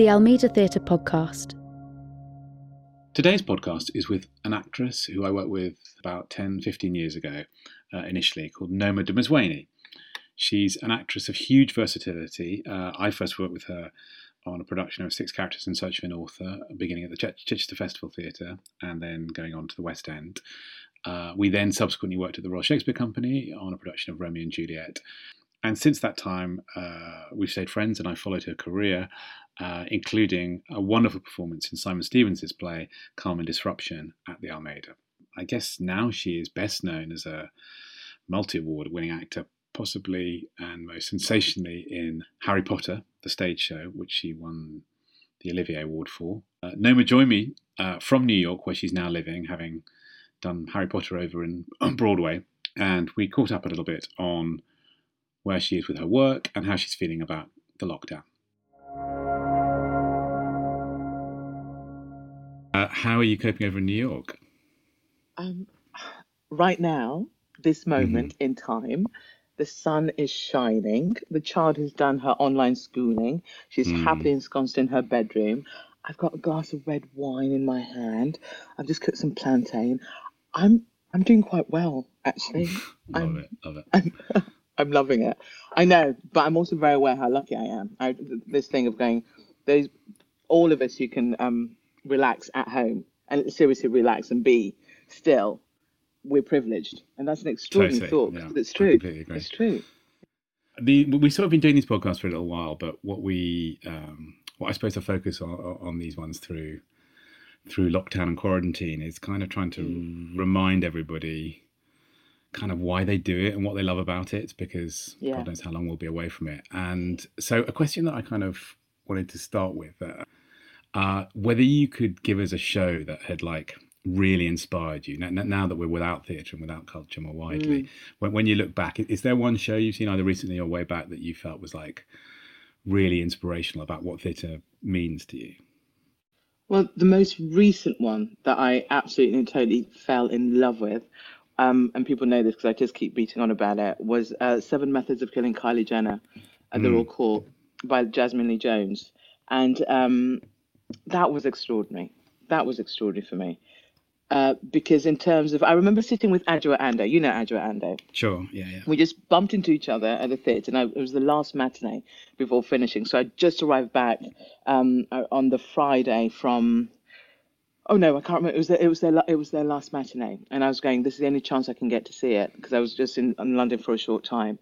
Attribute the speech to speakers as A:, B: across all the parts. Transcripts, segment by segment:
A: the Almeida Theatre Podcast.
B: Today's podcast is with an actress who I worked with about 10, 15 years ago, uh, initially, called Noma Dumezweni. She's an actress of huge versatility. Uh, I first worked with her on a production of Six Characters in Search of an Author, beginning at the Ch- Chichester Festival Theatre and then going on to the West End. Uh, we then subsequently worked at the Royal Shakespeare Company on a production of Romeo and Juliet. And since that time, uh, we've stayed friends and I followed her career, uh, including a wonderful performance in Simon Stephens' play Carmen Disruption at the Almeida. I guess now she is best known as a multi award winning actor, possibly and most sensationally in Harry Potter, the stage show, which she won the Olivier Award for. Uh, Noma joined me uh, from New York, where she's now living, having done Harry Potter over in on Broadway, and we caught up a little bit on where she is with her work and how she's feeling about the lockdown. Uh, how are you coping over in New York?
C: Um, right now, this moment mm-hmm. in time, the sun is shining. The child has done her online schooling. She's mm. happily ensconced in her bedroom. I've got a glass of red wine in my hand. I've just cooked some plantain. I'm I'm doing quite well, actually.
B: love
C: I'm,
B: it, love it.
C: I'm, I'm loving it. I know, but I'm also very aware how lucky I am. I, this thing of going, there's all of us who can um, relax at home and seriously relax and be still. We're privileged, and that's an extraordinary
B: totally,
C: thought.
B: Yeah,
C: it's true.
B: It's
C: true.
B: The we sort of been doing these podcasts for a little while, but what we um, what I suppose to focus on, on these ones through through lockdown and quarantine is kind of trying to mm. remind everybody kind of why they do it and what they love about it because yeah. God knows how long we'll be away from it. And so, a question that I kind of wanted to start with uh, uh, whether you could give us a show that had like really inspired you now, now that we're without theatre and without culture more widely. Mm. When, when you look back, is there one show you've seen either recently or way back that you felt was like really inspirational about what theatre means to you?
C: Well, the most recent one that I absolutely and totally fell in love with um, and people know this because I just keep beating on about it, was uh, Seven Methods of Killing Kylie Jenner at mm. the Royal Court by Jasmine Lee Jones. And um, that was extraordinary. That was extraordinary for me. Uh, because in terms of, I remember sitting with Adjoa Andoh. You know Adjoa Andoh.
B: Sure, yeah, yeah.
C: We just bumped into each other at the theatre, and I, it was the last matinee before finishing. So I just arrived back um, on the Friday from Oh no, I can't remember. It was their, it was their it was their last matinee, and I was going. This is the only chance I can get to see it because I was just in, in, London for a short time,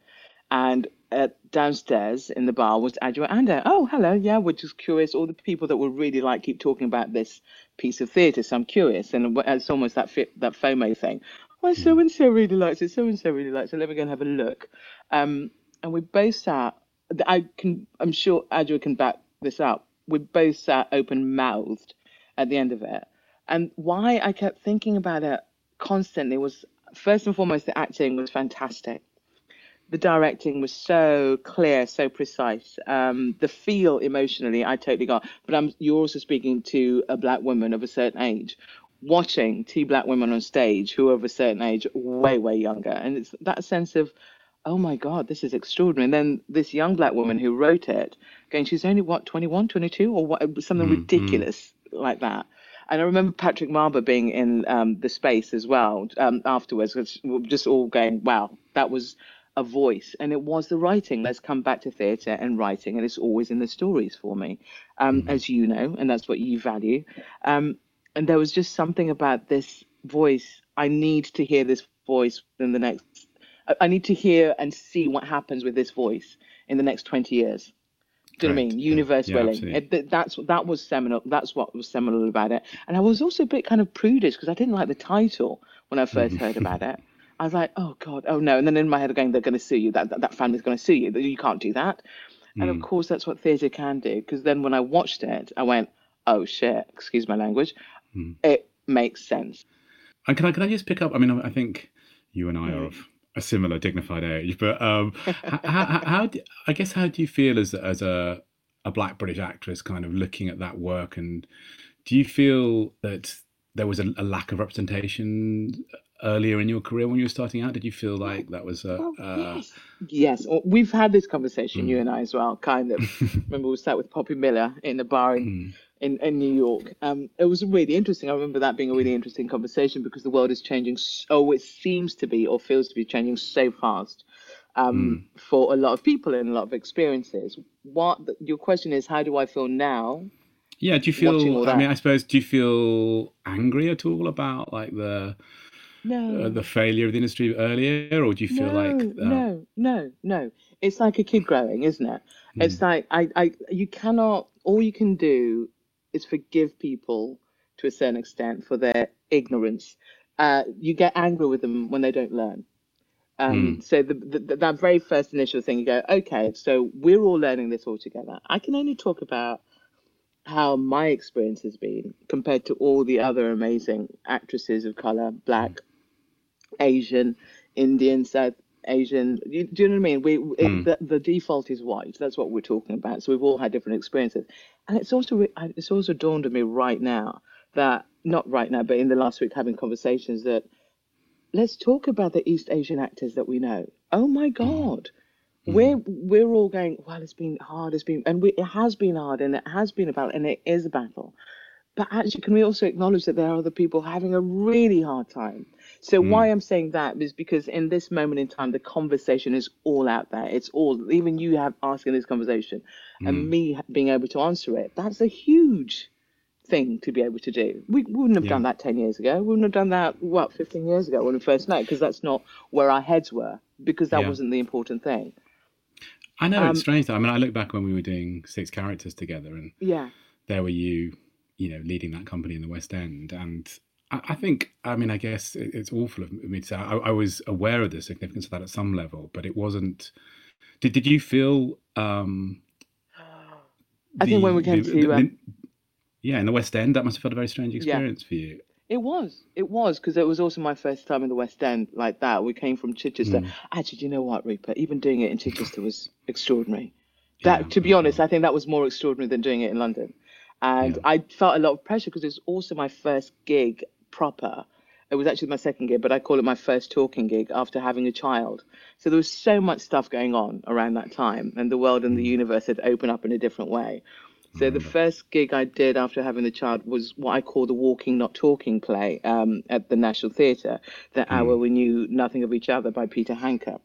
C: and uh, downstairs in the bar was Adjoa Andoh. Oh, hello. Yeah, we're just curious. All the people that would really like keep talking about this piece of theatre, so I'm curious, and it's almost that fit, that FOMO thing. Oh, so and so really likes it. So and so really likes it. Let me go and have a look. Um, and we both sat. I can. I'm sure Adjoa can back this up. We both sat open mouthed at the end of it and why I kept thinking about it constantly was first and foremost, the acting was fantastic. The directing was so clear, so precise. Um, the feel emotionally, I totally got. But I'm, you're also speaking to a black woman of a certain age, watching two black women on stage who are of a certain age, way, way younger. And it's that sense of, oh my God, this is extraordinary. And then this young black woman who wrote it, going, she's only what, 21, 22, or what, something mm-hmm. ridiculous like that. And I remember Patrick Marber being in um, the space as well um, afterwards, just all going, wow, that was a voice. And it was the writing. Let's come back to theatre and writing. And it's always in the stories for me, um, mm-hmm. as you know, and that's what you value. Um, and there was just something about this voice. I need to hear this voice in the next, I need to hear and see what happens with this voice in the next 20 years. Do you know what I mean? Universe yeah, willing. It, that's that was seminal. That's what was seminal about it. And I was also a bit kind of prudish because I didn't like the title when I first heard about it. I was like, oh god, oh no. And then in my head, going, they're going to sue you. That that, that family's going to sue you. You can't do that. Mm. And of mm. course, that's what theatre can do. Because then when I watched it, I went, oh shit. Excuse my language. Mm. It makes sense.
B: And can I can I just pick up? I mean, I think you and I are of a similar dignified age. But um, how, how, how do, I guess how do you feel as as a a black British actress, kind of looking at that work, and do you feel that there was a, a lack of representation earlier in your career when you were starting out? Did you feel like that was a?
C: Oh,
B: uh,
C: yes. Yes, we've had this conversation,
B: Mm.
C: you and I as well, kind of. remember we sat with Poppy Miller in the bar in,
B: mm,
C: in, in New York. Um, it was really interesting. I remember that being a really interesting conversation because the world is changing so it seems to be or feels to be changing so fast um, for a lot of people and a lot of experiences. What your question is, how do I feel now?
B: yeah. Do you feel? I mean. I suppose. Do you feel angry at all about like the
C: No.
B: uh, the failure of the industry earlier, or do you feel
C: no,
B: like? Uh,
C: no, no, no. It's like a kid growing, isn't it?
B: Mm.
C: It's like I, I, you cannot. All you can do is forgive people to a certain extent for their ignorance. Uh, you get angry with them when they don't learn. Um, So the, the, that very first initial thing, you go, okay, so we're all learning this all together. I can only talk about how my experience has been compared to all the other amazing actresses of color, black, Asian, Indian, South Asian. You, do you know what I mean? We it,
B: Mm.
C: the, the default is white. That's what we're talking about. So we've all had different experiences, and it's also it's also dawned on me right now that not right now, but in the last week having conversations that let's talk about the East Asian actors that we know. Oh my God. We're we're all going. Well, it's been hard. It's been and we, it has been hard, and it has been a battle, and it is a battle. But actually, can we also acknowledge that there are other people having a really hard time? So why I'm saying that is because in this moment in time, the conversation is all out there. It's all even you have asking this conversation, and me being able to answer it. That's a huge thing to be able to do. We wouldn't have done that ten years ago. We wouldn't have done that what fifteen years ago when we first met, because that's not where our heads were. Because that
B: Yeah.
C: wasn't the important thing.
B: I know
C: Um,
B: it's strange. Though. I mean, I look back when we were doing six characters together, and
C: Yeah.
B: there were you, you know, leading that company in the West End, and I, think, I mean, I guess it's awful of me to say. I, I was aware of the significance of that at some level, but it wasn't. Did Did you feel? Um,
C: I think when we came
B: the-
C: to,
B: the-
C: um,
B: yeah, in the West End, that must have felt a very strange experience for you.
C: It was. It was because it was also my first time in the West End like that. We came from Chichester.
B: Mm.
C: Actually, do you know what, Rupert? Even doing it in Chichester was extraordinary. That,
B: Yeah,
C: to be honest, I think that was more extraordinary than doing it in London. And
B: Yeah.
C: I felt a lot of pressure because it was also my first gig proper. It was actually my second gig, but I call it my first talking gig after having a child. So there was so much stuff going on around that time, and the world and the mm. universe had opened up in a different way. So the mm. first gig I did after having the child was what I call the walking, not talking play um, at the National Theatre, The mm. Hour We Knew Nothing of Each Other by Peter Handke,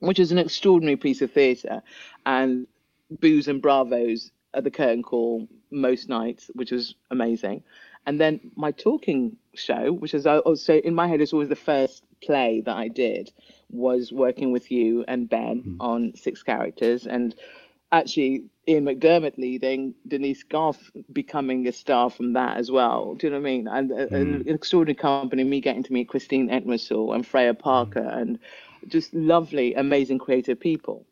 C: which is an extraordinary piece of theatre. And boos and bravos at the curtain call most nights, which was amazing. And then my talking show, which is uh, oh, also in my head, is always the first play that I did, was working with you and Ben hmm. on six characters. And actually, Ian McDiarmid leading, Denise Gough becoming a star from that as well. Do you know what I mean? And uh, an hmm. extraordinary company, me getting to meet Christine Entwistle and Freya hmm. Parker and just lovely, amazing creative people.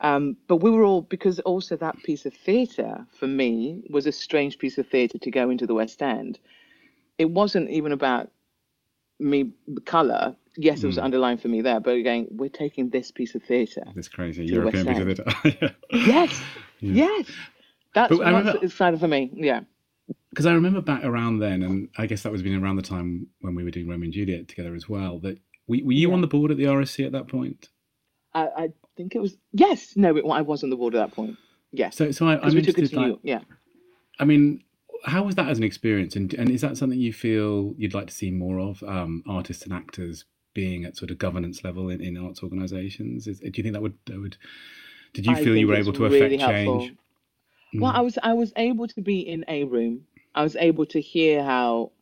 C: Um, but we were all because also that piece of theatre for me was a strange piece of theatre to go into the West End. It wasn't even about me the colour. Yes, it was underlined for me there, but again, we're taking this piece of theatre.
B: This crazy European piece of it.
C: Yes, yes, that's
B: But remember-
C: exciting for me. Yeah,
B: because I remember back around then, and I guess that was been around the time when we were doing Romeo and Juliet together as well. That were, were you
C: Yeah.
B: on the board at the RSC at that point?
C: I, I think it was. Yes, no, it, I was on the board at that point. Yes,
B: So, so I, I'm
C: because we took it
B: interested. Like,
C: York. Yeah.
B: I mean, how was that as an experience, and and is that something you feel you'd like to see more of? Um, artists and actors being at sort of governance level in, in arts organisations. Is, do you think that would that would? Did you
C: I
B: feel you were able to
C: really
B: affect
C: helpful.
B: change?
C: Well, I was I was able to be in a room. I was able to hear how,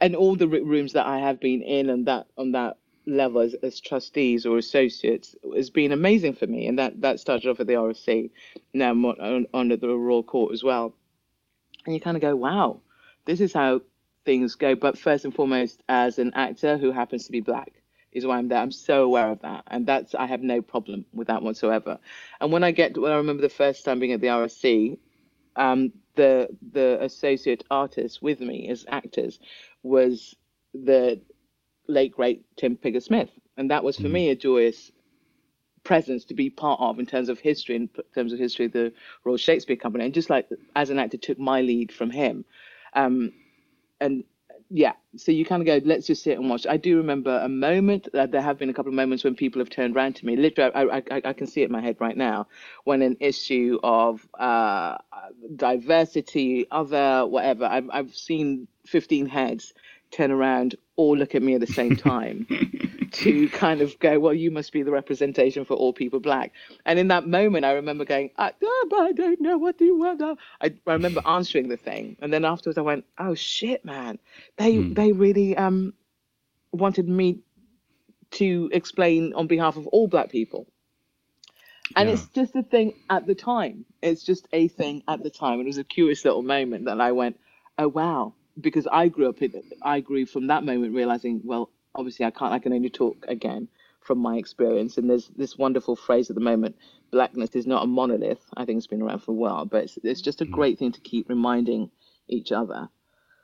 C: and all the rooms that I have been in, and that on that level as, trustees or associates has been amazing for me. And that that started off at the RSC, now I'm on, on, the Royal Court as well. And you kind of go, wow, this is how things go. But first and foremost, as an actor who happens to be black, is why I'm there. I'm so aware of that, and that's I have no problem with that whatsoever. And when I get, when I remember the first time being at the RSC, um, the the associate artist with me as actors was the late great Tim Pigott-Smith, and that was for me a joyous presence to be part of in terms of history, in terms of history of the Royal Shakespeare Company, and just like as an actor took my lead from him, um, and yeah, so you kind of go, let's just sit and watch. I do remember a moment. Uh, there have been a couple of moments when people have turned around to me. Literally, I, I, I can see it in my head right now. When an issue of uh, diversity, other whatever, I've I've seen 15 heads turn around, all look at me at the same time to kind of go, well, you must be the representation for all people black. And in that moment, I remember going, I, I don't know what do you want. I, I remember answering the thing. And then afterwards I went, oh shit, man, they, mm. they really um, wanted me to explain on behalf of all black people. And yeah. it's just a thing at the time. It's just a thing at the time. It was a curious little moment that I went, oh, wow, because I grew up in, I grew from that moment realizing, well, obviously I can't, I can only talk again from my experience. And there's this wonderful phrase at the moment, blackness is not a monolith. I think it's been around for a while, but it's, it's just a mm. great thing to keep reminding each other.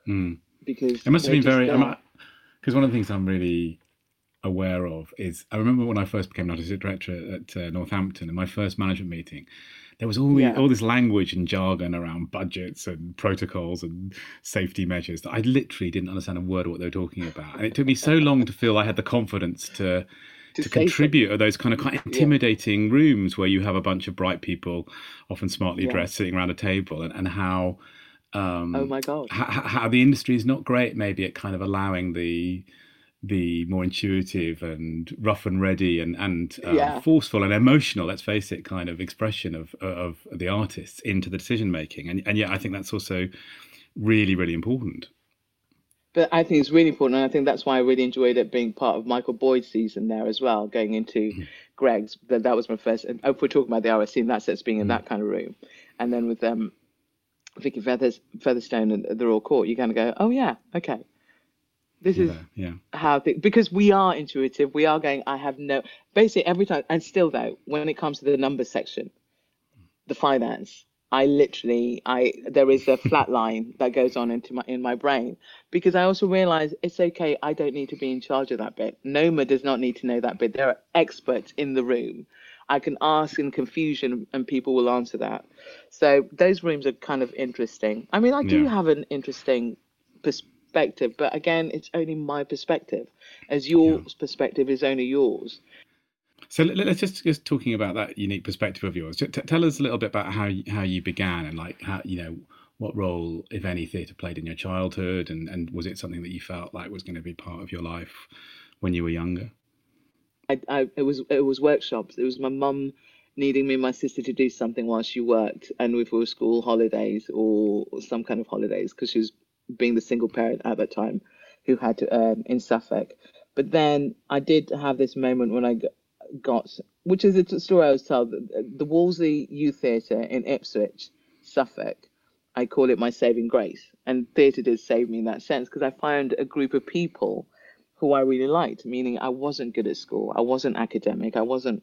B: Mm.
C: Because
B: it must have been very, because one of the things I'm really aware of is I remember when I first became an artistic director at uh, Northampton in my first management meeting, there was all, yeah. all this language and jargon around budgets and protocols and safety measures that I literally didn't understand a word of what they were talking about. And it took me so long to feel I had the confidence to to, to contribute at those kind of quite intimidating yeah. rooms where you have a bunch of bright people, often smartly yeah. dressed, sitting around a table, and, and how
C: um, oh my god,
B: how, how the industry is not great maybe at kind of allowing the the more intuitive and rough and ready and and uh, yeah. forceful and emotional let's face it kind of expression of of the artists into the decision making and and yeah I think that's also really really important
C: but I think it's really important and I think that's why I really enjoyed it being part of Michael Boyd's season there as well going into mm. Greg's that that was my first and if we're talking about the RSC and that sense being in mm. that kind of room and then with um, Vicky Feathers Featherstone and the Royal Court you kind of go oh yeah okay this is
B: yeah.
C: how th- because we are intuitive. We are going. I have no basically every time, and still though, when it comes to the numbers section, the finance, I literally I there is a flat line that goes on into my in my brain because I also realize it's okay. I don't need to be in charge of that bit. Noma does not need to know that bit. There are experts in the room. I can ask in confusion and people will answer that. So those rooms are kind of interesting. I mean, I do yeah. have an interesting perspective perspective, but again, it's only my perspective, as your yeah. perspective is only yours.
B: So let's just just talking about that unique perspective of yours. T- tell us a little bit about how you, how you began and like how you know what role, if any, theatre played in your childhood, and and was it something that you felt like was going to be part of your life when you were younger?
C: I, I it was it was workshops. It was my mum needing me and my sister to do something while she worked, and it was school holidays or some kind of holidays, because she was being the single parent at that time who had to earn in Suffolk. But then I did have this moment when I got, which is a story I was told, the Wolsey Youth Theatre in Ipswich, Suffolk. I call it my saving grace. And theatre did save me in that sense because I found a group of people who I really liked, meaning I wasn't good at school, I wasn't academic, I wasn't,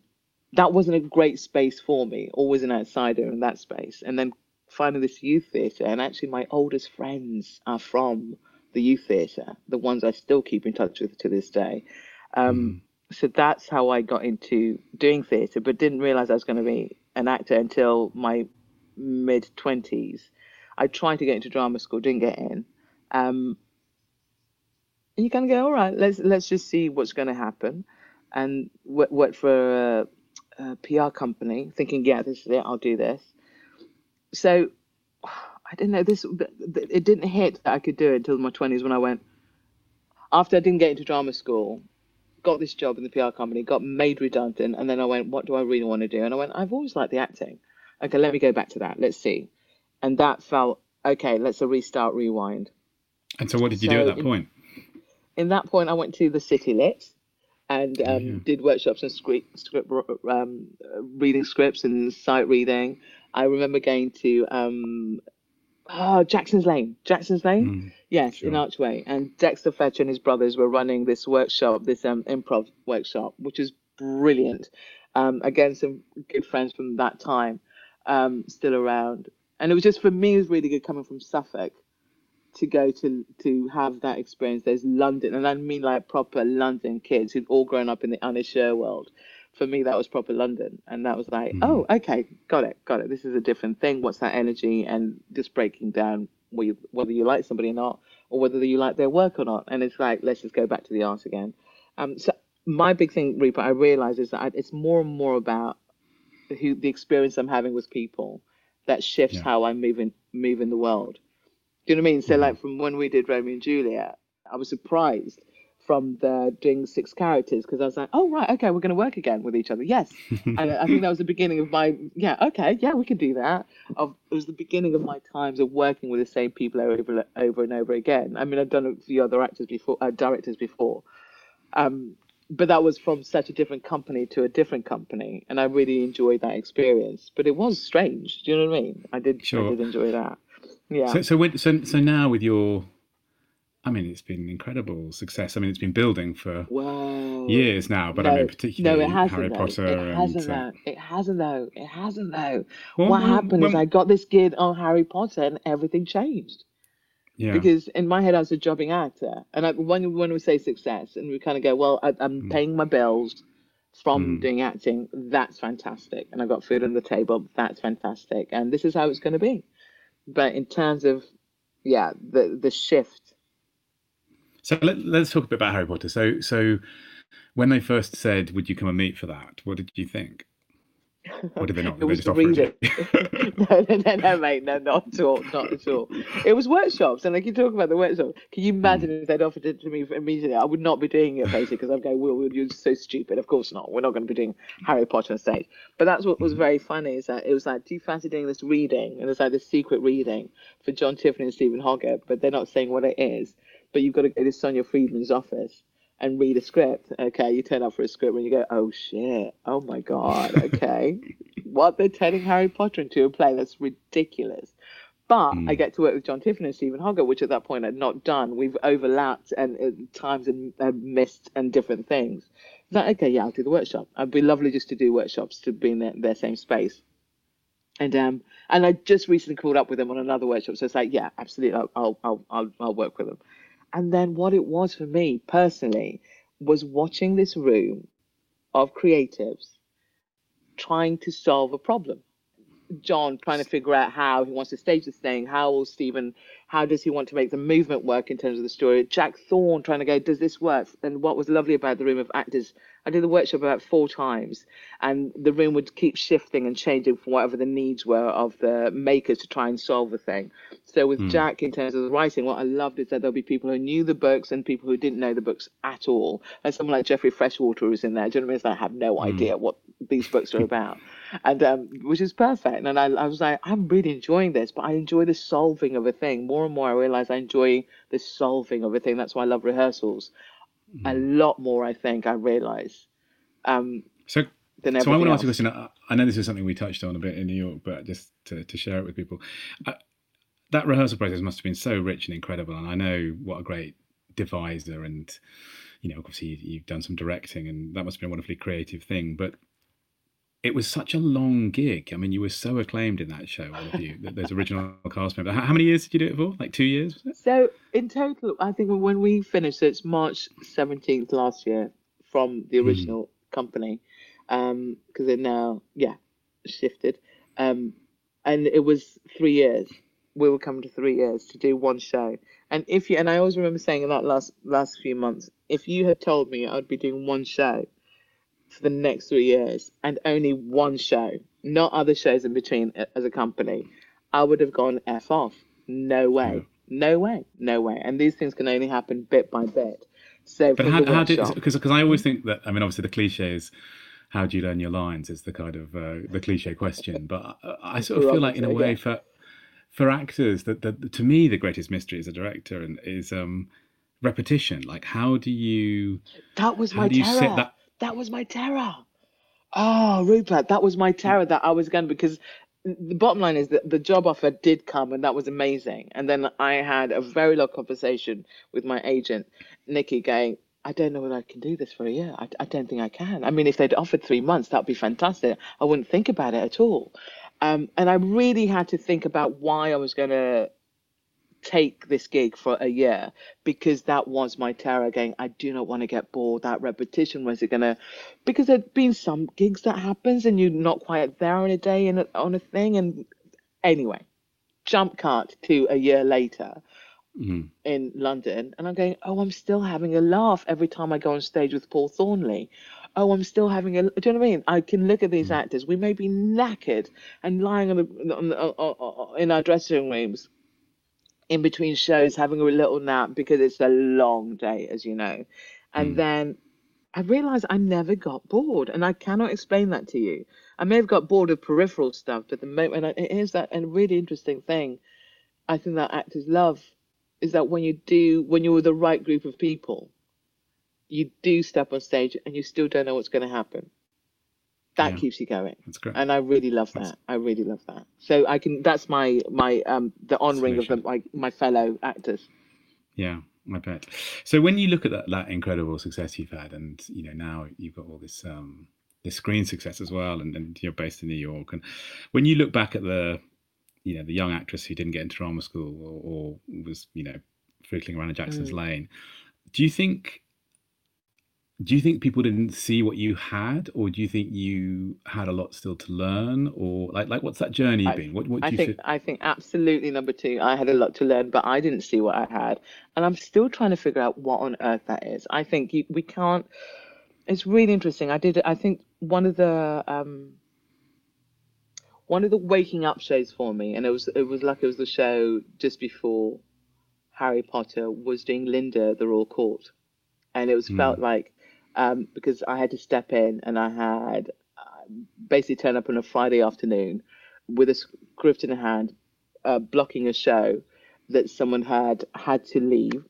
C: that wasn't a great space for me, always an outsider in that space. And then finding this youth theatre, and actually my oldest friends are from the youth theatre, the ones I still keep in touch with to this day. Um, mm. So that's how I got into doing theatre, but didn't realize I was going to be an actor until my mid twenties. I tried to get into drama school, didn't get in. Um, and you kind of go, all right, let's let's just see what's going to happen, and work for a, a PR company, thinking, yeah, this is it, I'll do this so I didn't know this. It didn't hit that I could do it until my twenties when I went. After I didn't get into drama school, got this job in the PR company, got made redundant, and then I went, what do I really want to do? And I went, I've always liked the acting. Okay, let me go back to that. Let's see. And that felt okay. Let's restart, rewind.
B: And so, what did you so do at that point?
C: In, in that point, I went to the City Lit and um, yeah. did workshops and script, script um, reading scripts and sight reading. I remember going to um, oh, Jackson's Lane. Jackson's Lane, mm, yes, sure. in Archway, and Dexter Fletcher and his brothers were running this workshop, this um, improv workshop, which is brilliant. Um, again, some good friends from that time um, still around, and it was just for me, it was really good coming from Suffolk to go to to have that experience. There's London, and I mean like proper London kids who've all grown up in the Anna Sher world. For me, that was proper London, and that was like, mm. oh, okay, got it, got it. This is a different thing. What's that energy? And just breaking down whether you like somebody or not, or whether you like their work or not. And it's like, let's just go back to the art again. Um, so my big thing, reaper I realize is that I, it's more and more about who the experience I'm having with people that shifts
B: Yeah.
C: how I move in move in the world. Do you know what I mean? So
B: Mhm.
C: like from when we did Romeo and Juliet, I was surprised from the doing six characters because I was like, oh right, okay, we're going to work again with each other. Yes, and I think that was the beginning of my yeah, okay, yeah, we can do that. Of it was the beginning of my times of working with the same people over over and over again. I mean, I've done a few other actors before, uh, directors before, um, but that was from such a different company to a different company, and I really enjoyed that experience. But it was strange. Do you know what I mean? I did.
B: Sure.
C: I did enjoy that. Yeah.
B: So, so, when, so, so now with your, I mean, it's been incredible success. I mean, it's been building for years now, but I mean, particularly
C: no, it hasn't
B: Harry
C: though.
B: Potter.
C: It hasn't
B: and, uh,
C: though. It hasn't though. It hasn't though.
B: well,
C: what
B: when-
C: happened is I got this gig on Harry Potter and everything changed.
B: yeah.
C: Because in my head I was a jobbing actor, and I, when when we say success, and we kind of go, well, I, I'm
B: Mm.
C: paying my bills from
B: Mm.
C: doing acting. That's fantastic, and I've got food on the table. That's fantastic, and this is how it's going to be. But in terms of, yeah, the the shift.
B: So let, let's talk a bit about Harry Potter. So, so when they first said, "Would you come and meet for that?" What did you think? Or did they not? Did they just
C: read
B: it?
C: it. no, no, no, no, mate, no, not at all, not at all. It was workshops, and like you talk about the workshop. Can you imagine hmm. if they'd offered it to me immediately? I would not be doing it basically because I'm going, "Will, Will, you're so stupid." Of course not. We're not going to be doing Harry Potter on stage. But that's what was hmm. very funny is that it was like, do you fancy doing this reading? And it's like this secret reading for John Tiffany and Steven Hoggett, but they're not saying what it is. But you've got to go to Sonia Friedman's office and read a script. Okay, you turn up for a script and you go, oh shit, oh my god, okay. what they're turning Harry Potter into a play, that's ridiculous. But
B: Mm.
C: I get to work with John Tiffany and Steven Hoggett, which at that point I'd not done. We've overlapped and at times and uh, missed and different things. It's like, okay, yeah, I'll do the workshop. It'd be lovely just to do workshops to be in their, their same space. And um and I just recently called up with them on another workshop, so it's like, yeah, absolutely, I'll I'll, I'll, I'll work with them. And then what it was for me personally was watching this room of creatives trying to solve a problem. John trying to figure out how he wants to stage this thing. How will Stephen, how does he want to make the movement work in terms of the story? Jack Thorne trying to go, does this work? And what was lovely about the room of actors, I did the workshop about four times, and the room would keep shifting and changing for whatever the needs were of the makers to try and solve the thing. So with
B: Hmm.
C: Jack, in terms of the writing, what I loved is that there'll be people who knew the books and people who didn't know the books at all. And someone like Geoffrey Freshwater who's in there. Do you know what I mean? I have no idea what these books are about, and um, which is perfect. And I, I was like, I'm really enjoying this, but I enjoy the solving of a thing more and more. I realize I enjoy the solving of a thing. That's why I love rehearsals a lot more. I think I realize um,
B: So,
C: than
B: so I want to ask you a question. I- I know this is something we touched on a bit in New York, but just to, to share it with people, uh, that rehearsal process must have been so rich and incredible. And I know what a great deviser, and you know, obviously you've done some directing, and that must have been a wonderfully creative thing. But it was such a long gig. I mean, you were so acclaimed in that show, all of you, those original cast members. How, many years did you do it for? Like two years?
C: So in total, I think when we finished, so it's March seventeenth last year from the
B: Hmm.
C: original company, because it now yeah shifted, um, and it was three years. We were coming to three years to do one show, and if you and I always remember saying in that last last few months, if you had told me I'd be doing one show for the next three years and only one show, not other shows in between as a company, I would have gone f off. No way.
B: Yeah.
C: No way, no way. And these things can only happen bit by bit. So,
B: But how, how did because I always think that I mean obviously the cliche is how do you learn your lines is the kind of uh, the cliche question, but I, I sort of feel like in a way
C: yeah.
B: for for actors that, that to me the greatest mystery as a director and is um repetition. Like how do you
C: that was
B: how
C: my
B: do you
C: terror.
B: set that?
C: That was my terror. Oh, Rupert, that was my terror that I was going because the bottom line is that the job offer did come and that was amazing. And then I had a very long conversation with my agent, Nikki, going, I don't know whether I can do this for a year. I, I don't think I can. I mean, if they'd offered three months, that'd be fantastic. I wouldn't think about it at all. Um, and I really had to think about why I was going to take this gig for a year because that was my terror going i do not want to get bored that repetition was it gonna because there'd been some gigs that happens and you're not quite there on a day and on a thing and anyway jump cut to a year later
B: Mm.
C: in London, and I'm going, oh, I'm still having a laugh every time I go on stage with Paul Thornley. Oh, I'm still having a. Do you know what I mean? I can look at these
B: Mm.
C: actors. We may be knackered and lying on the, on the on, on, in our dressing rooms in between shows, having a little nap because it's a long day, as you know. And
B: Mm.
C: then I realized I never got bored, and I cannot explain that to you. I may have got bored of peripheral stuff, but the moment and it is that a really interesting thing. I think that actors love is that when you do when you're with the right group of people, you do step on stage and you still don't know what's going to happen. That
B: Yeah.
C: keeps you going,
B: That's great.
C: and I really love
B: That's-
C: that. I really love that. So I can. That's my my um the honouring of the, my my fellow actors.
B: Yeah, I bet. So when you look at that, that incredible success you've had, and you know now you've got all this um, this screen success as well, and, and you're based in New York, and when you look back at the you know the young actress who didn't get into drama school or, or was you know fiddling around in Jackson's
C: Mm.
B: Lane, do you think? Do you think people didn't see what you had, or do you think you had a lot still to learn, or like like what's that journey
C: I-
B: been? What what do
C: I
B: you
C: think
B: feel?
C: I think absolutely number two. I had a lot to learn, but I didn't see what I had, and I'm still trying to figure out what on earth that is. I think you, we can't. It's really interesting. I did. I think one of the um, one of the waking up shows for me, and it was it was like it was the show just before Harry Potter was doing Linda the Royal Court, and it was
B: Mm.
C: felt like um, because I had to step in and I had uh, basically turn up on a Friday afternoon with a script in hand, uh, blocking a show that someone had had to leave.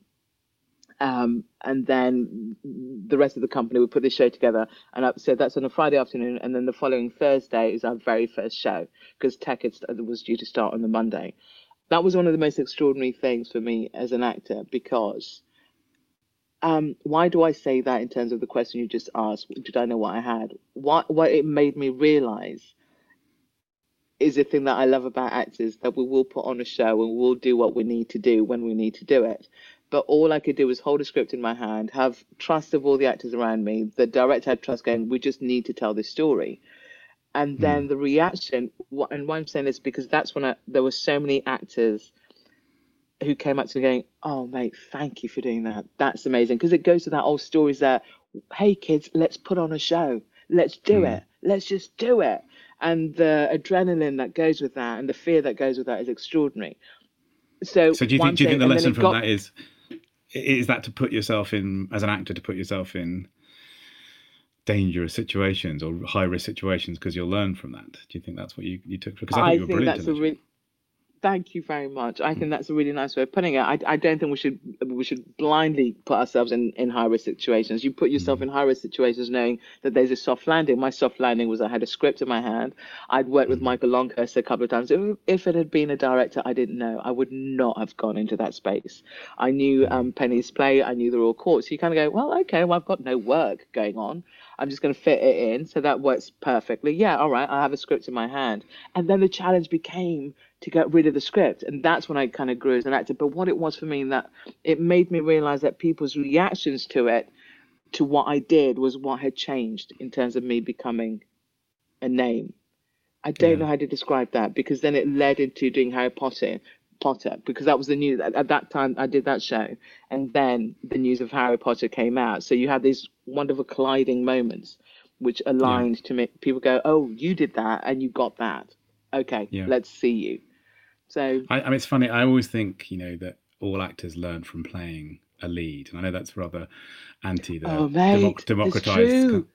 C: Um, and then the rest of the company would put this show together. And I, so that's on a Friday afternoon. And then the following Thursday is our very first show because Tech was due to start on the Monday. That was one of the most extraordinary things for me as an actor because um, why do I say that in terms of the question you just asked? Did I know what I had? What what it made me realize is the thing that I love about actors that we will put on a show and we'll do what we need to do when we need to do it. But all I could do was hold a script in my hand, have trust of all the actors around me. The director had trust going, we just need to tell this story. And then the reaction, and why I'm saying this because that's when I, there were so many actors who came up to me going, "Oh, mate, thank you for doing that. That's amazing." Because it goes to that old stories that, "Hey, kids, let's put on a show. Let's do
B: Mm.
C: it. Let's just do it." And the adrenaline that goes with that, and the fear that goes with that, is extraordinary. So,
B: So do you think do you think the lesson from
C: got-
B: that is is that to put yourself in as an actor to put yourself in dangerous situations or high risk situations because you'll learn from that? Do you think that's what you, you took? Because I think
C: I think that's a really. Thank you very much. I think that's a really nice way of putting it. I, I don't think we should we should blindly put ourselves in, in high risk situations. You put yourself mm. in high risk situations knowing that there's a soft landing. My soft landing was I had a script in my hand. I'd worked with mm. Michael Longhurst a couple of times. If, if it had been a director I didn't know, I would not have gone into that space. I knew mm. um, Penny's play. I knew the Royal Court. So you kind of go, well, okay, well I've got no work going on. I'm just going to fit it in. So that works perfectly. Yeah, all right. I have a script in my hand. And then the challenge became to get rid of the script. And that's when I kind of grew as an actor. But what it was for me, that it made me realize that people's reactions to it, to what I did, was what had changed in terms of me becoming a name. I don't
B: Yeah.
C: know how to describe that because then it led into doing Harry Potter. Potter because that was the news at, at that time I did that show and then the news of Harry Potter came out so you had these wonderful colliding moments which aligned to make people go oh you did that and you got that okay
B: Yeah.
C: let's see you so
B: I, I mean, it's funny. I always think you know that all actors learn from playing a lead, and I know that's rather anti the
C: oh mate
B: democ-
C: it's
B: democratized.
C: true.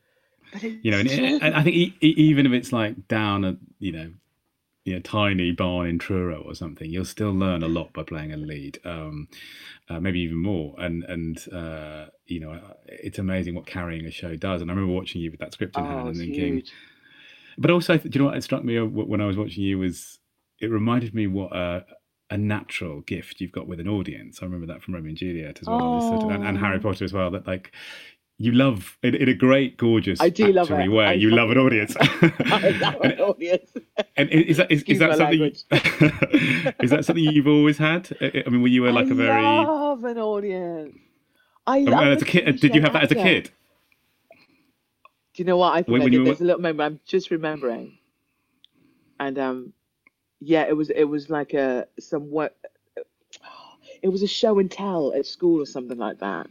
C: But it's
B: You know, and,
C: true.
B: and I think even if it's like down a you know, you know, tiny barn in Truro or something, you'll still learn a lot by playing a lead. Um, uh, maybe even more. And and uh, you know, it's amazing what carrying a show does. And I remember watching you with that script in hand
C: oh,
B: and thinking,
C: huge.
B: but also, do you know what it struck me uh, when I was watching you was it reminded me what a, a natural gift you've got with an audience. I remember that from Romeo and Juliet as well, sort of- and, and Harry
C: Oh.
B: Potter as well. That like you love in, in a great, gorgeous,
C: I do love it.
B: way.
C: I
B: you love an audience.
C: I love
B: and,
C: an audience.
B: and is that is, is that something?
C: language.
B: is that something you've always had? I mean, were you a, like
C: I
B: a very?
C: I love an audience. I love
B: as a kid, did you have that as a kid?
C: Do you know what I think
B: When-
C: I did?
B: you were-
C: There's a little moment I'm just remembering, and um, yeah, it was it was like a some what. it was a show and tell at school or something like that,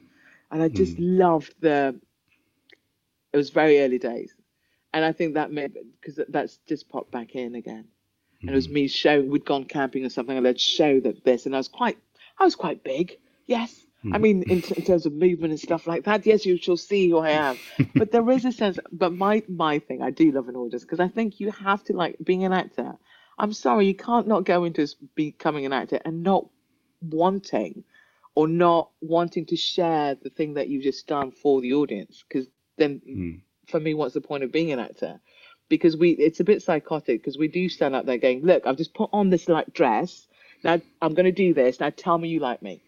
C: and I just
B: Mm.
C: loved the. It was very early days, and I think that made because that's just popped back in again, and it was
B: Mm.
C: me showing we'd gone camping or something, and I'd show that this, and I was quite, I was quite big, yes. I
B: Mm.
C: mean, in, in terms of movement and stuff like that, yes, you shall see who I am. But there is a sense. But my my thing, I do love an audience because I think you have to like being an actor. I'm sorry, you can't not go into becoming an actor and not wanting or not wanting to share the thing that you've just done for the audience. Because then,
B: Mm.
C: for me, what's the point of being an actor? Because we, it's a bit psychotic because we do stand up there going, look, I've just put on this like dress. Now I'm going to do this. Now tell me you like me.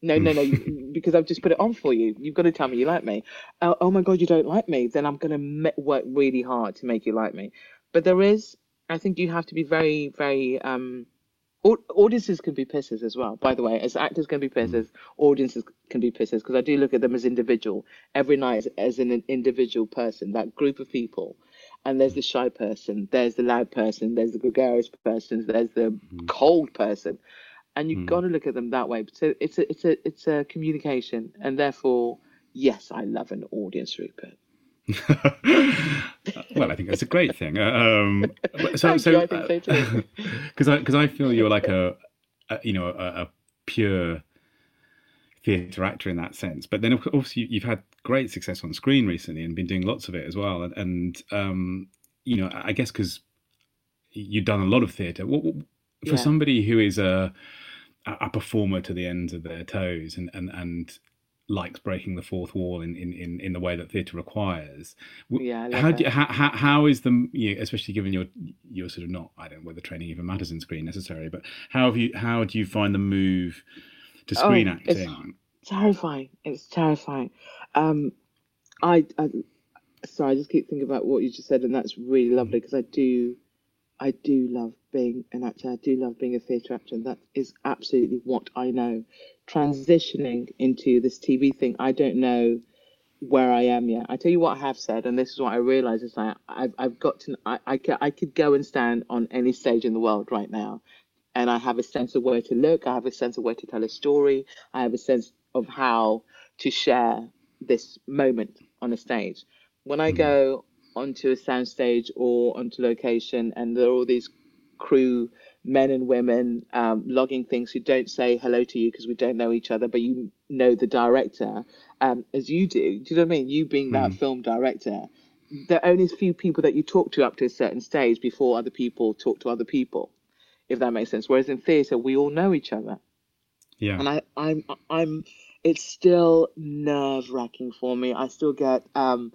C: No, no, no, you- because I've just put it on for you. You've got to tell me you like me. Oh, oh my God, you don't like me. Then I'm going to me- work really hard to make you like me. But there is, I think you have to be very, very, um, audiences can be pissers as well, by the way. As actors can be pissers, audiences can be pissers because I do look at them as individual every night as an individual person, that group of people. And there's the shy person, there's the loud person, there's the gregarious person, there's the cold person and you've
B: Mm.
C: got to look at them that way. So it's a it's a it's a communication, and therefore, yes, I love an audience, Rupert.
B: well, I think that's a great thing. Uh, Um, so,
C: Thank
B: so,
C: you, I think so too.
B: Because I, because I feel you're like a, a you know, a, a pure theatre actor in that sense. But then, of course, you, you've had great success on screen recently and been doing lots of it as well. And, and um, you know, I guess because you've done a lot of theatre. For
C: Yeah.
B: somebody who is a a performer to the ends of their toes and and and likes breaking the fourth wall in in in, in the way that theatre requires.
C: Yeah,
B: how
C: that.
B: do you, how, how how is the you know, especially given your your sort of not I don't know whether training even matters in screen necessarily, but how have you how do you find the move to
C: Oh,
B: screen
C: it's-
B: acting?
C: terrifying. It's terrifying. Um, I, I sorry, I just keep thinking about what you just said, and that's really lovely because I do, I do love being an actor. I do love being a theatre actor, and that is absolutely what I know. Transitioning into this TV thing, I don't know where I am yet. I tell you what I have said, and this is what I realise is like I've, I've got to. I, I, I could go and stand on any stage in the world right now, and I have a sense of where to look. I have a sense of where to tell a story. I have a sense of how to share this moment on a stage. When I
B: Mhm.
C: go onto a soundstage or onto location, and there are all these crew men and women um, logging things who don't say hello to you because we don't know each other, but you know the director um, as you do. Do you know what I mean? You being that
B: Mhm.
C: film director, there are only a few people that you talk to up to a certain stage before other people talk to other people, if that makes sense. Whereas in theatre, we all know each other
B: Yeah.
C: and I, I'm, I'm, it's still nerve wracking for me. I still get, um,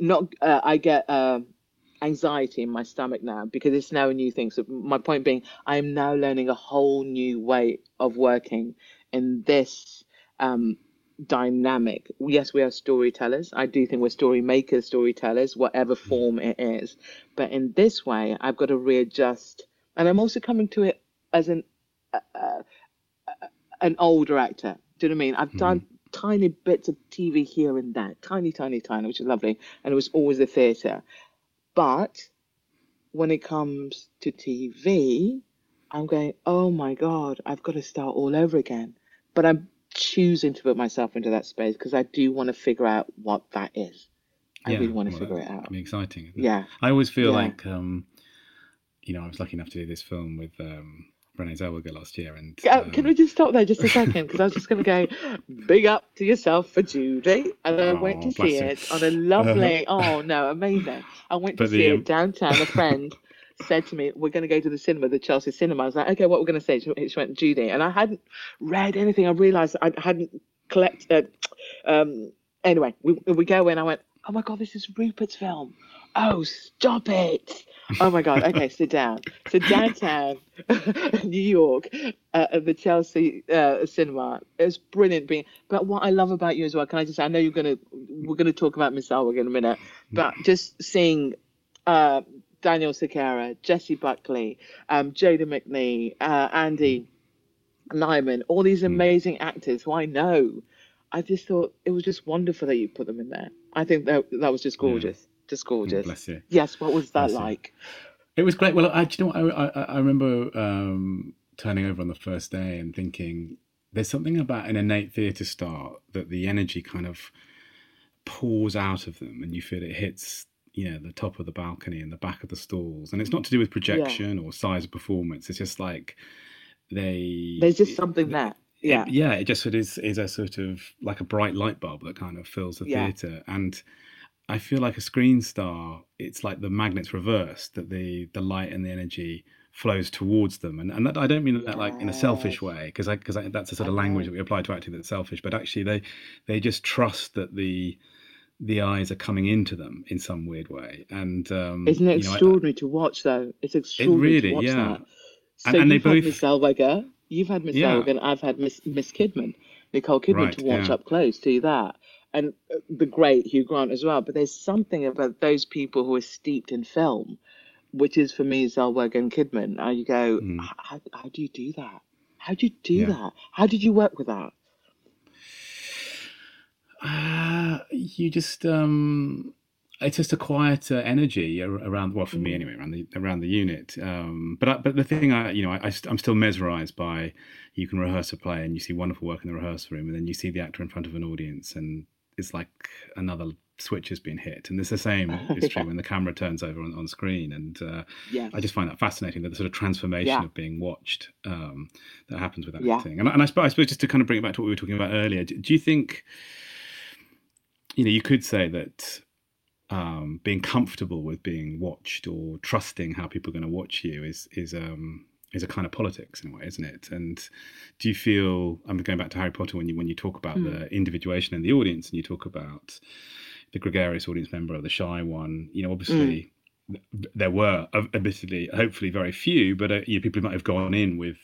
C: not, uh, I get, um, anxiety in my stomach now because it's now a new thing. So my point being, I am now learning a whole new way of working in this, um, dynamic. Yes, we are storytellers. I do think we're story makers, storytellers, whatever form it is. But in this way, I've got to readjust, and I'm also coming to it as an, uh, uh, an older actor. Do you know what I mean? I've done tiny bits of TV here and there, tiny, tiny, tiny, which is lovely, and it was always the theatre. But when it comes to TV, I'm going, oh my god, I've got to start all over again. But I'm choosing to put myself into that space because I do want to figure out what that is. I
B: yeah.
C: really want to
B: Well,
C: figure it out.
B: be exciting. isn't it?
C: Yeah.
B: I always feel
C: Yeah.
B: like, um, you know, I was lucky enough to do this film with um, Renee Zellweger last year, and
C: Uh, can
B: um,
C: we just stop there just a second? Because I was just going to go, big up to yourself for Judy. And I went
B: Oh,
C: to see
B: you.
C: it on a lovely, oh no, amazing. I went to
B: But
C: see
B: the,
C: it
B: um,
C: downtown. A friend said to me, We're going to go to the cinema, the Chelsea cinema. I was like, Okay, what we're going to say? She she went, Judy. And I hadn't read anything. I realised I hadn't collected. Um, anyway, we, we go in. I went, Oh my God, this is Rupert's film. Oh, stop it. Oh my God. Okay, sit down. So downtown, New York, uh, at the Chelsea uh, cinema. It was brilliant. Being, but what I love about you as well, can I just? Say I know you're gonna. We're gonna talk about Miss Zellweger in a minute, but just seeing uh, Daniel Cerqueira, Jessie Buckley, um, Jada McNee, uh, Andy Nyman, all these
B: Mm.
C: amazing actors who I know. I just thought it was just wonderful that you put them in there. I think that that was just
B: Yeah.
C: Just gorgeous.
B: bless you.
C: Yes, what was that
B: Bless you.
C: like?
B: It was great. Well, I, do you know what? I, I, I remember um, turning over on the first day and thinking, there's something about an innate theatre star that the energy kind of pours out of them, and you feel it hits you know the top of the balcony and the back of the stalls, and it's not to do with projection yeah. or size of performance. It's just like they
C: there's just something there. Yeah,
B: yeah. It just of is is a sort of like a bright light bulb that kind of fills the yeah. theatre and. I feel like a screen star, it's like the magnet's reversed, that the the light and the energy flows towards them. And, and that, i don't mean that like in a selfish way because i because that's a sort of language that we apply to acting that's selfish but actually they they just trust that the the eyes are coming into them in some weird way. And um
C: isn't it extraordinary know, I, to watch though? It's extraordinary it really, to watch yeah. that. So and, and they both miss Zellweger you've had miss yeah. Zellweger i've had miss miss kidman nicole kidman right, to watch yeah. up close to that and uh, the great hugh grant as well but there's something about those people who are steeped in film which is for me Zellweger and Kidman. And you go, mm. how, how do you do that? How do you do yeah. that? How did you work with that?
B: Uh, you just um, it's just a quieter energy around. Well, for mm. me anyway, around the around the unit. Um, but I, but the thing I you know I, I'm still mesmerised by you can rehearse a play and you see wonderful work in the rehearsal room, and then you see the actor in front of an audience, and it's like another switch has been hit. And it's the same is true when the camera turns over on, on screen. And uh, yes. I just find that fascinating that the sort of transformation yeah. of being watched um, that happens with acting. Yeah. And, and I, suppose, I, suppose, just to kind of bring it back to what we were talking about earlier, do, do you think, you know, you could say that um, being comfortable with being watched or trusting how people are going to watch you is is um, is a kind of politics in a way, isn't it? And do you feel I'm going back to Harry Potter when you when you talk about mm. the individuation in the audience and you talk about the gregarious audience member or the shy one. You know, obviously mm. there were, admittedly, hopefully very few, but uh, you know, people who might have gone in with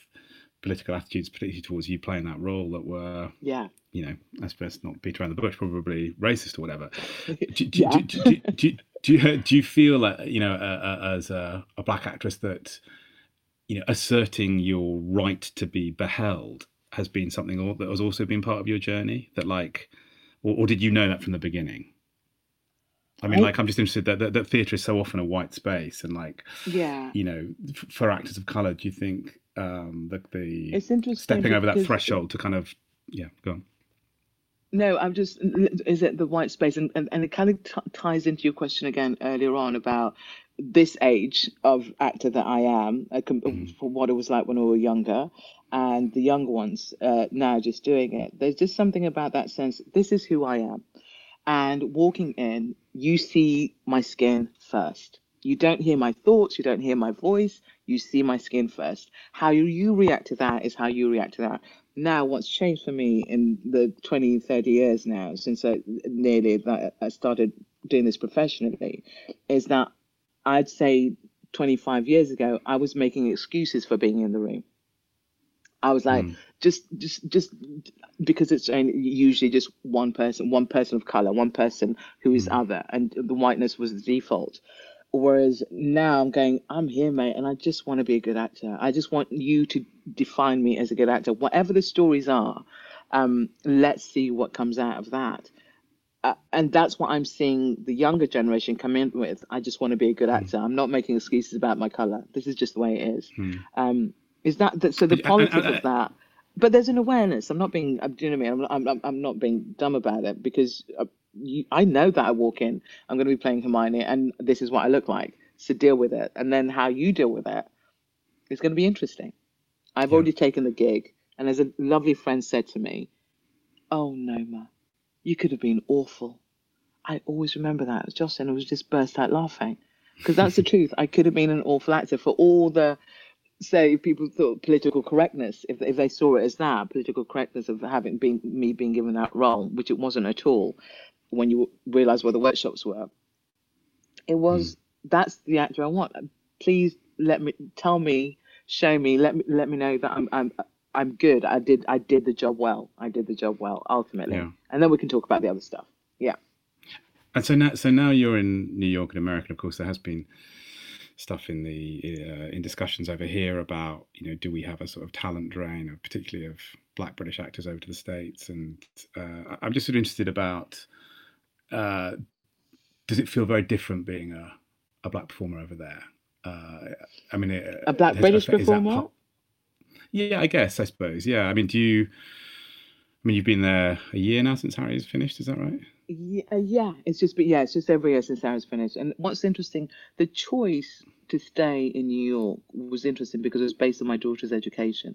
B: political attitudes, particularly towards you playing that role, that were,
C: yeah,
B: you know, I suppose not beat around the bush, probably racist or whatever. Do, do, yeah. do, do, do, do, you, do you feel like, you know, uh, uh, as a, a black actress that, you know, asserting your right to be beheld has been something that has also been part of your journey? That like, or, or did you know that from the beginning? I mean, like, I'm just interested that, that, that theatre is so often a white space, and like,
C: yeah,
B: you know, f- for actors of color, do you think um, that the
C: it's interesting
B: stepping over that threshold to kind of, yeah, go on.
C: No, I'm just, is it the white space? And, and, and it kind of t- ties into your question again earlier on about this age of actor that I am, uh, mm. for what it was like when we were younger, and the younger ones uh, now just doing it. There's just something about that sense. This is who I am. And walking in, you see my skin first. You don't hear my thoughts, you don't hear my voice, you see my skin first. How you react to that is how you react to that. Now, what's changed for me in the 20, 30 years now, since I nearly that I started doing this professionally, is that I'd say 25 years ago, I was making excuses for being in the room. I was like, mm. just, just, just because it's usually just one person, one person of color, one person who is mm. other, and the whiteness was the default. Whereas now I'm going, I'm here, mate, and I just want to be a good actor. I just want you to define me as a good actor, whatever the stories are. Um, let's see what comes out of that. Uh, and that's what I'm seeing the younger generation come in with. I just want to be a good hmm. actor. I'm not making excuses about my color. This is just the way it is. Mm. Um, is that, that so? The politics of that, but there's an awareness. I'm not being, do you know what I mean? I'm, I'm, I'm not being dumb about it because uh, you, I know that I walk in, I'm going to be playing Hermione, and this is what I look like. So deal with it, and then how you deal with it is going to be interesting. I've yeah. already taken the gig, and as a lovely friend said to me, "Oh Noma, you could have been awful." I always remember that. Jocelyn I was just burst out laughing because that's the truth. I could have been an awful actor for all the say people thought political correctness, if, if they saw it as that, political correctness of having been me being given that role, which it wasn't at all, when you realize where the workshops were, it was mm. that's the actor I want. Please let me tell me, show me, let me let me know that I'm I'm I'm good. I did I did the job well. I did the job well ultimately, yeah. and then we can talk about the other stuff. Yeah.
B: And so now, so now you're in New York and America. Of course, there has been stuff in the uh, in discussions over here about you know do we have a sort of talent drain, particularly of Black British actors over to the states, and uh, I'm just sort of interested about uh, does it feel very different being a, a black performer over there? Uh, I mean,
C: a black British performer.
B: Yeah, I guess I suppose. Yeah, I mean, do you? I mean, you've been there a year now since Harry's finished. Is that right?
C: Yeah, uh, yeah. It's just, but yeah, it's just every year since Harry's finished. And what's interesting, the choice to stay in New York was interesting because it was based on my daughter's education,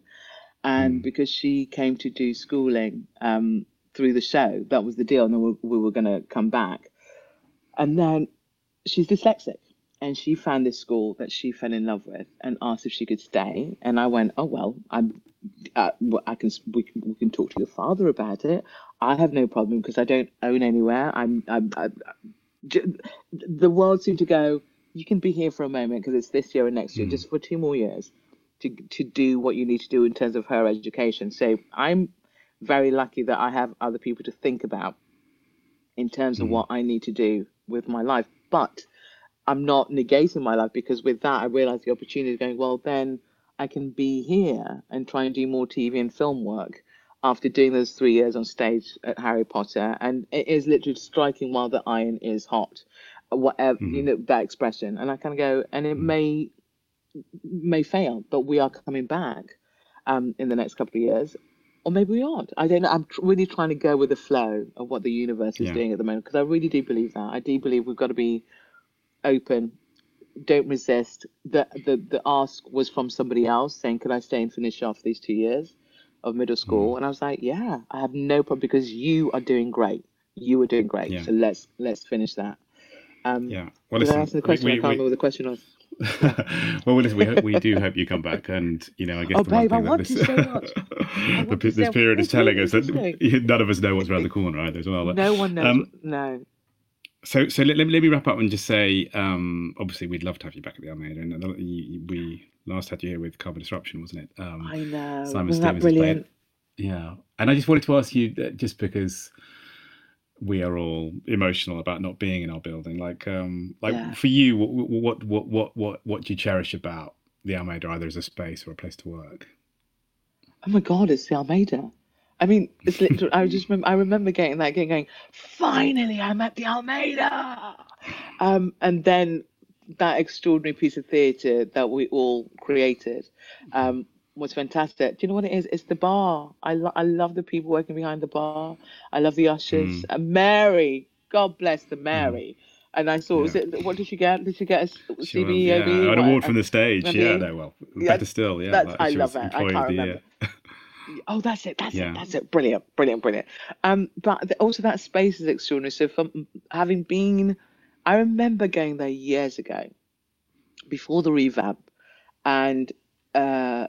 C: and mm. because she came to do schooling um, through the show, that was the deal. And then we, we were going to come back, and then she's dyslexic and she found this school that she fell in love with and asked if she could stay. And i went oh well i'm uh, i can we, can we can talk to your father about it. I have no problem because i don't own anywhere. I'm, I'm, I'm the world seemed to go you can be here for a moment because it's this year and next year mm. just for two more years to to do what you need to do in terms of her education. So i'm very lucky that i have other people to think about in terms mm. of what i need to do with my life. But I'm not negating my life because with that I realized the opportunity of going, well, then I can be here and try and do more TV and film work after doing those three years on stage at Harry Potter. And it is literally striking while the iron is hot, whatever, mm-hmm. you know, that expression. And I kind of go, and it mm-hmm. may may fail, but we are coming back um, in the next couple of years. Or maybe we aren't. I don't know. I'm tr- really trying to go with the flow of what the universe is yeah. doing at the moment because I really do believe that. I do believe we've got to be open don't resist. The, the the ask was from somebody else saying could i stay and finish off these two years of middle school? Mm. and i was like yeah i have no problem because you are doing great. You are doing great. Yeah. so let's let's finish that. Um
B: yeah.
C: Well listen, I the question? we, we, i can't we, remember what the question was.
B: well, listen, we, we do hope you come back, and you know, I guess
C: oh,
B: the
C: babe,
B: one
C: thing that this, so
B: the, this period is telling us that none of us know what's around the corner either as well.
C: But, no one knows. Um, no
B: so so let, let, me wrap up and just say um, obviously we'd love to have you back at the Almeida and we last had you here with Carmen Disruption wasn't it?
C: Um, I know. Simon Wasn't Stephens brilliant?
B: Yeah. And I just wanted to ask you just because we are all emotional about not being in our building like um, like yeah. for you what, what what what what what do you cherish about the Almeida either as a space or a place to work?
C: Oh my god it's the Almeida I mean, it's literally. I just remember. I remember getting that, getting going. Finally, I'm at the Almeida, um, and then that extraordinary piece of theatre that we all created um, was fantastic. Do you know what it is? It's the bar. I lo- I love the people working behind the bar. I love the ushers. Mm. And Mary, God bless the Mary. Mm. And I saw, yeah. was it, what did she get? Did she get a CBEOB?
B: Yeah, an award from the stage. Yeah, no, well, better still. Yeah,
C: like I love it. I can't remember. Oh, that's it. That's yeah. it. That's it. Brilliant. Brilliant. Brilliant. Um, but also that space is extraordinary. So from having been, I remember going there years ago, before the revamp, and uh,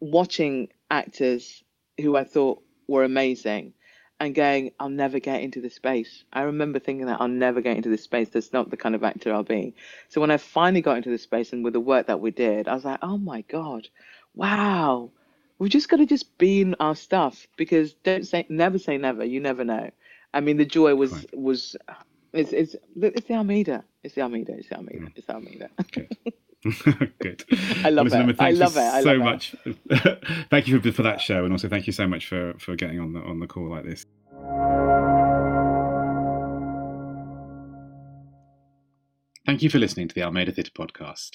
C: watching actors who I thought were amazing, and going, I'll never get into this space. I remember thinking that I'll never get into this space. That's not the kind of actor I'll be. So when I finally got into this space and with the work that we did, I was like, oh my god, wow we've just got to just be in our stuff because don't say never say never. You never know. I mean, the joy was right. was it's it's it's the Almeida. It's the Almeida. It's the Almeida. Mm. It's the Almeida.
B: Okay. Good.
C: I love it. I love it. I
B: so
C: love
B: much. thank you for, for that show, and also thank you so much for for getting on the on the call like this. Thank you for listening to the Almeida Theatre podcast.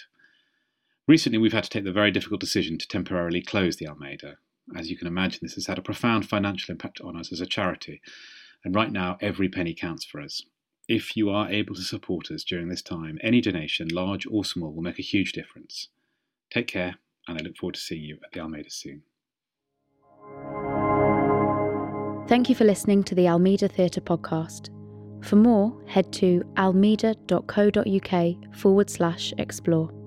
B: Recently, we've had to take the very difficult decision to temporarily close the Almeida. As you can imagine, this has had a profound financial impact on us as a charity, and right now, every penny counts for us. If you are able to support us during this time, any donation, large or small, will make a huge difference. Take care, and I look forward to seeing you at the Almeida soon.
A: Thank you for listening to the Almeida Theatre podcast. For more, head to almeida.co.uk forward slash explore.